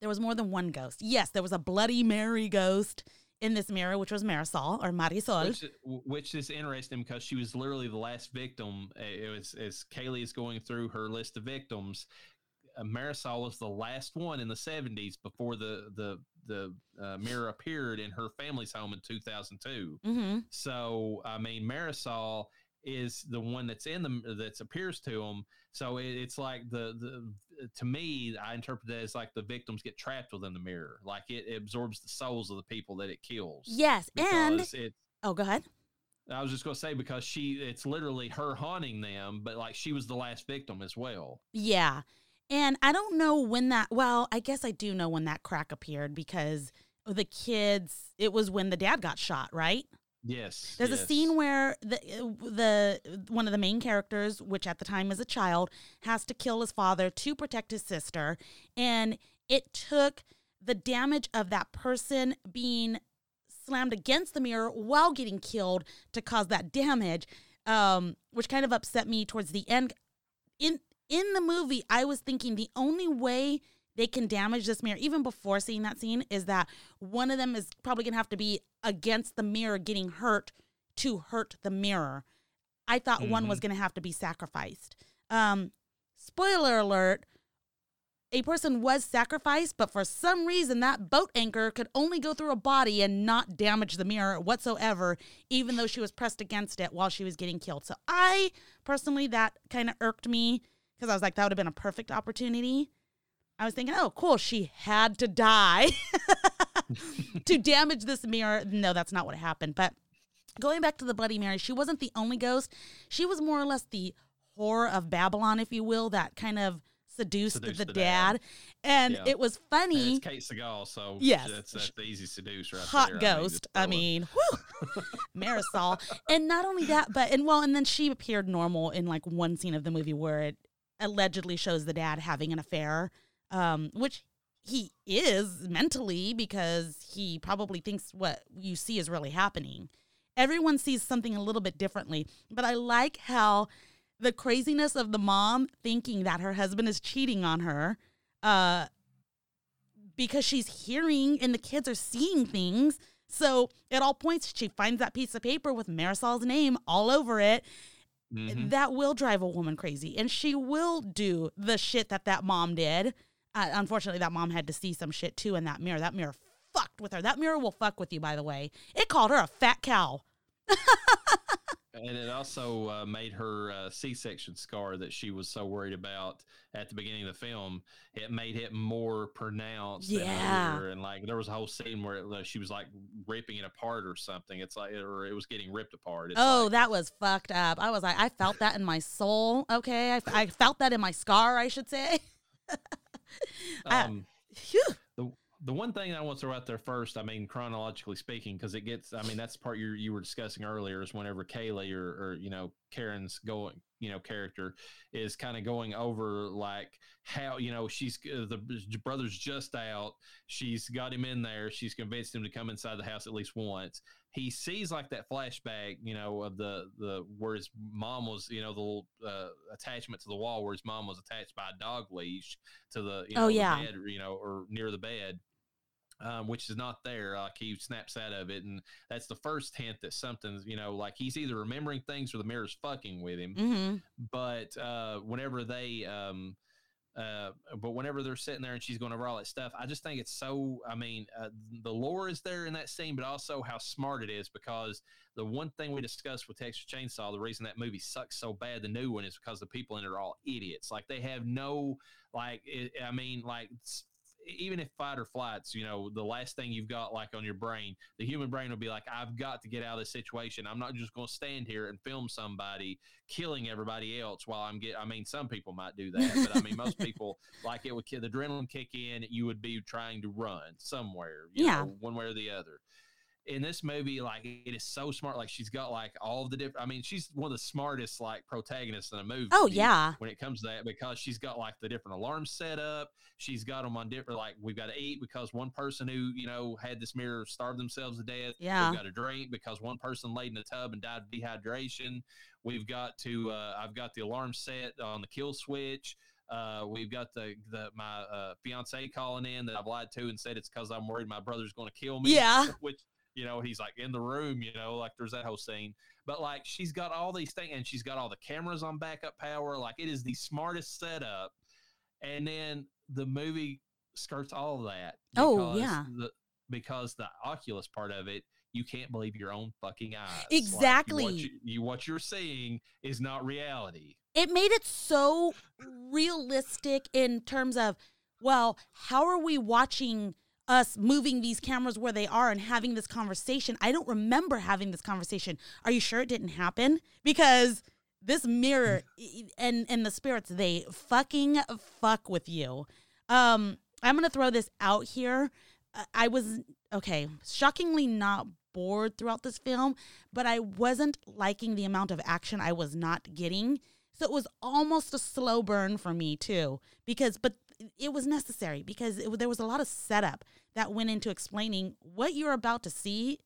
there was more than one ghost. Yes, there was a Bloody Mary ghost in this mirror, which was Marisol or Marisol. which, which is interesting because she was literally the last victim. It was as Kaylee is going through her list of victims. Uh, Marisol was the last one in the 70s before the the the uh, mirror appeared in her family's home in 2002. mm-hmm. So I mean, Marisol is the one that's in the that appears to them. So it, it's like the the to me, I interpret that as like the victims get trapped within the mirror, like it, absorbs the souls of the people that it kills. Yes, and it. oh, go ahead. I was just going to say because she, it's literally her haunting them, but like she was the last victim as well. Yeah. And I don't know when that, well, I guess I do know when that crack appeared because the kids, it was when the dad got shot, right? Yes. There's a scene where the the one of the main characters, which at the time is a child, has to kill his father to protect his sister, and it took the damage of that person being slammed against the mirror while getting killed to cause that damage, um, which kind of upset me towards the end. In in the movie, I was thinking the only way they can damage this mirror, even before seeing that scene, is that one of them is probably gonna have to be against the mirror getting hurt to hurt the mirror. I thought one was gonna have to be sacrificed. Um, spoiler alert, a person was sacrificed, but for some reason that boat anchor could only go through a body and not damage the mirror whatsoever, even though she was pressed against it while she was getting killed. So I personally, that kind of irked me because I was like, that would have been a perfect opportunity. I was thinking, oh, cool, she had to die to damage this mirror. No, that's not what happened. But going back to the Bloody Mary, she wasn't the only ghost. She was more or less the horror of Babylon, if you will, that kind of seduced, Seduced the, the dad. dad. And Yeah. it was And funny. it's Kate Siegel, so Yes. that's, that's the easy seduce right Hot there. ghost. I throw it. mean, Marisol. And not only that, but, and well, and then she appeared normal in like one scene of the movie where it allegedly shows the dad having an affair, um, which he is mentally because he probably thinks what you see is really happening. Everyone sees something a little bit differently, but I like how the craziness of the mom thinking that her husband is cheating on her uh, because she's hearing and the kids are seeing things. So at all points, she finds that piece of paper with Marisol's name all over it. Mhm. That will drive a woman crazy, and she will do the shit that that mom did. Uh, unfortunately, that mom had to see some shit too in that mirror. That mirror fucked with her. That mirror will fuck with you, by the way. It called her a fat cow. And it also uh, made her uh, C-section scar that she was so worried about at the beginning of the film. It made it more pronounced. Yeah. and like there was a whole scene where it, uh, she was like ripping it apart or something. It's like, or it was getting ripped apart. It's oh, like- that was fucked up. I was like, I felt that in my soul. Okay, I, I felt that in my scar. I should say. I- um, Phew. the the one thing I want to throw out there first, I mean, chronologically speaking, because it gets, I mean, that's the part you you were discussing earlier is whenever Kaylee or, or you know Karen's going, you know, character is kind of going over like how you know she's uh, the brother's just out, she's got him in there, she's convinced him to come inside the house at least once. He sees like that flashback, you know, of the the where his mom was, you know, the little uh, attachment to the wall where his mom was attached by a dog leash to the, you Oh, know, the yeah. bed, you know, or near the bed um, which is not there. Like he snaps out of it, and that's the first hint that something's, you know, like he's either remembering things or the mirror's fucking with him. hmm But uh, whenever they, um, uh, but whenever they're sitting there and she's going over all that stuff, I just think it's so. I mean, uh, the lore is there in that scene, but also how smart it is because the one thing we discussed with Texas Chainsaw, the reason that movie sucks so bad, the new one, is because the people in it are all idiots. Like they have no, like, it, I mean, like. Even if fight or flights, you know, the last thing you've got like on your brain, the human brain will be like, I've got to get out of this situation. I'm not just going to stand here and film somebody killing everybody else while I'm get. I mean, some people might do that, but I mean, most people like it would the adrenaline kick in. You would be trying to run somewhere, you Yeah. know, one way or the other. In this movie, like it is so smart. Like she's got like all the different. I mean, she's one of the smartest like protagonists in a movie. Oh yeah. When it comes to that, because she's got like the different alarms set up, she's got them on different. Like we've got to eat because one person who you know had this mirror starved themselves to death. Yeah. We've got to drink because one person laid in a tub and died of dehydration. We've got to. Uh, I've got the alarm set on the kill switch. Uh, we've got the the my uh, fiance calling in that I've lied to and said it's because I'm worried my brother's going to kill me. Yeah. Which you know he's like in the room. You know, like there's that whole scene. But like she's got all these things and she's got all the cameras on backup power. Like it is the smartest setup. And then the movie skirts all of that. Oh, yeah. The, because the Oculus part of it, you can't believe your own fucking eyes. Like, Exactly. you, what, you, you what you're seeing is not reality. it made it so realistic in terms of well how are we watching us moving these cameras where they are and having this conversation. I don't remember having this conversation. Are you sure it didn't happen? Because this mirror and and the spirits they fucking fuck with you. Um i'm gonna throw this out here. Uh, i was okay shockingly not bored throughout this film but i wasn't liking the amount of action i was not getting. So it was almost a slow burn for me too, because but it was necessary because it, there was a lot of setup that went into explaining what you're about to see.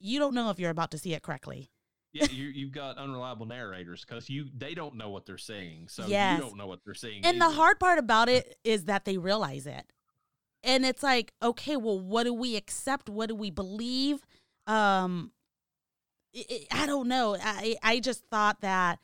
You don't know if you're about to see it correctly. Yeah, you, you've got unreliable narrators because you they don't know what they're saying, so Yes. you don't know what they're saying. And the hard part about it is that they realize it. And it's like, okay, well, what do we accept? What do we believe? Um i i I don't know. I I just thought that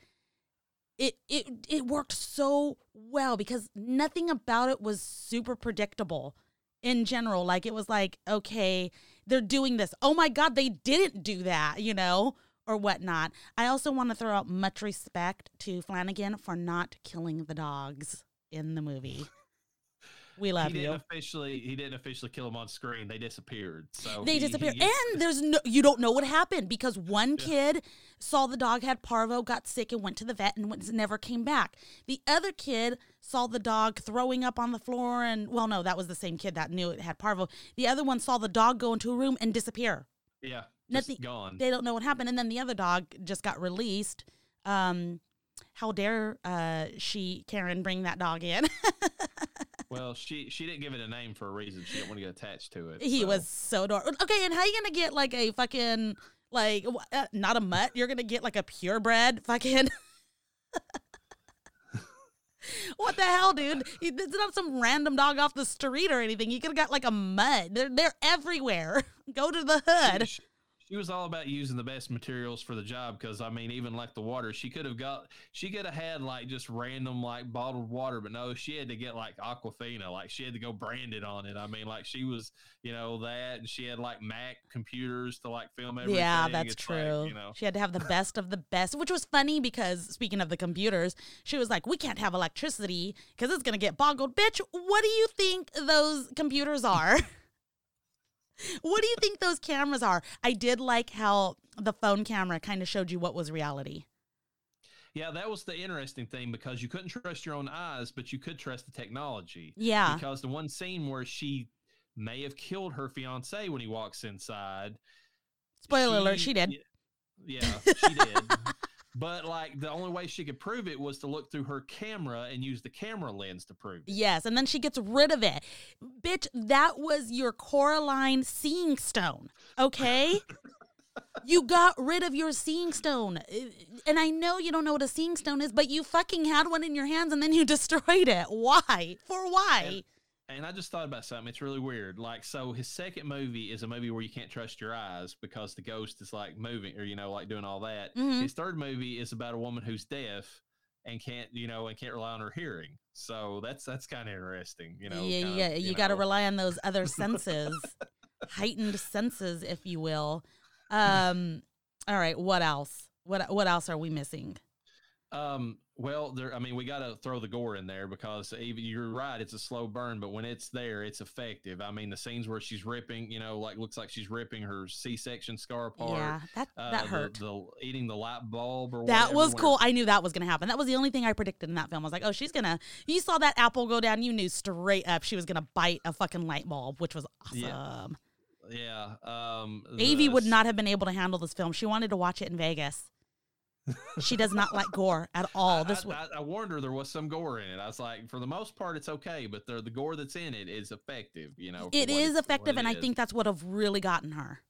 it it it worked so well because nothing about it was super predictable in general. Like it was like, okay, they're doing this. Oh my god, they didn't do that, you know, or whatnot. I also want to throw out much respect to Flanagan for not killing the dogs in the movie. We love he you. didn't officially he didn't officially kill him on screen. They disappeared. So They he- disappear, he- and there's no you don't know what happened because one kid saw the dog had parvo, got sick, and went to the vet, and went, never came back. The other kid saw the dog throwing up on the floor, and well, no, that was the same kid that knew it had parvo. The other one saw the dog go into a room and disappear. yeah, Nothing- gone. They don't know what happened, and then the other dog just got released. Um, how dare uh, she Karen bring that dog in? Well, she she didn't give it a name for a reason. She didn't want to get attached to it. He so. was so adorable. Okay, and how you gonna get like a fucking like uh, not a mutt? You're gonna get like a purebred fucking. what the hell, dude? It's not some random dog off the street or anything. You could have got like a mud. They're they're everywhere. Go to the hood. She, she was all about using the best materials for the job because I mean, even like the water, she could have got, she could have had like just random like bottled water, but no, she had to get like Aquafina, like she had to go branded on it. I mean, like she was, you know, that, and she had like Mac computers to like film everything. Yeah, that's It's like, true. you know, She had to have the best of the best, which was funny because speaking of the computers, she was like, "We can't have electricity because it's gonna get boggled." Bitch, what do you think those computers are? what do you think those cameras are? I did like how the phone camera kind of showed you what was reality. yeah, that was the interesting thing because you couldn't trust your own eyes, but you could trust the technology. Yeah, because the one scene where she may have killed her fiance when he walks inside. spoiler alert, she did. Yeah, she did. but like the only way she could prove it was to look through her camera and use the camera lens to prove it. Yes, and then she gets rid of it. Bitch, that was your Coraline seeing stone. Okay? you got rid of your seeing stone. And I know you don't know what a seeing stone is, but you fucking had one in your hands and then you destroyed it. Why? For why? And I just thought about something. It's really weird. Like, so his second movie is a movie where you can't trust your eyes because the ghost is like moving or, you know, like doing all that. Mhm. His third movie is about a woman who's deaf and can't, you know, and can't rely on her hearing. So that's that's kind of interesting, you know. yeah, kinda, yeah, you, got to rely on those other senses, heightened senses, if you will. Um, all right, what else? What what else are we missing? Um, well, there. I mean, we got to throw the gore in there because even you're right. It's a slow burn, but when it's there, it's effective. I mean, the scenes where she's ripping, you know, like looks like she's ripping her C-section scar apart. yeah, that uh, that the- hurt. The, eating the light bulb or That whatever, was cool. I knew that was going to happen. That was the only thing I predicted in that film. I was like, oh, she's going to. You saw that apple go down. You knew straight up she was going to bite a fucking light bulb, which was awesome. Yeah. Yeah. Um, the would not have been able to handle this film. She wanted to watch it in Vegas. She does not like gore at all. This I, was. I, I warned her there was some gore in it. I was like, for the most part, it's okay, but the the gore that's in it is effective. You know, It it's- effective, and I is. think that's what have really gotten her.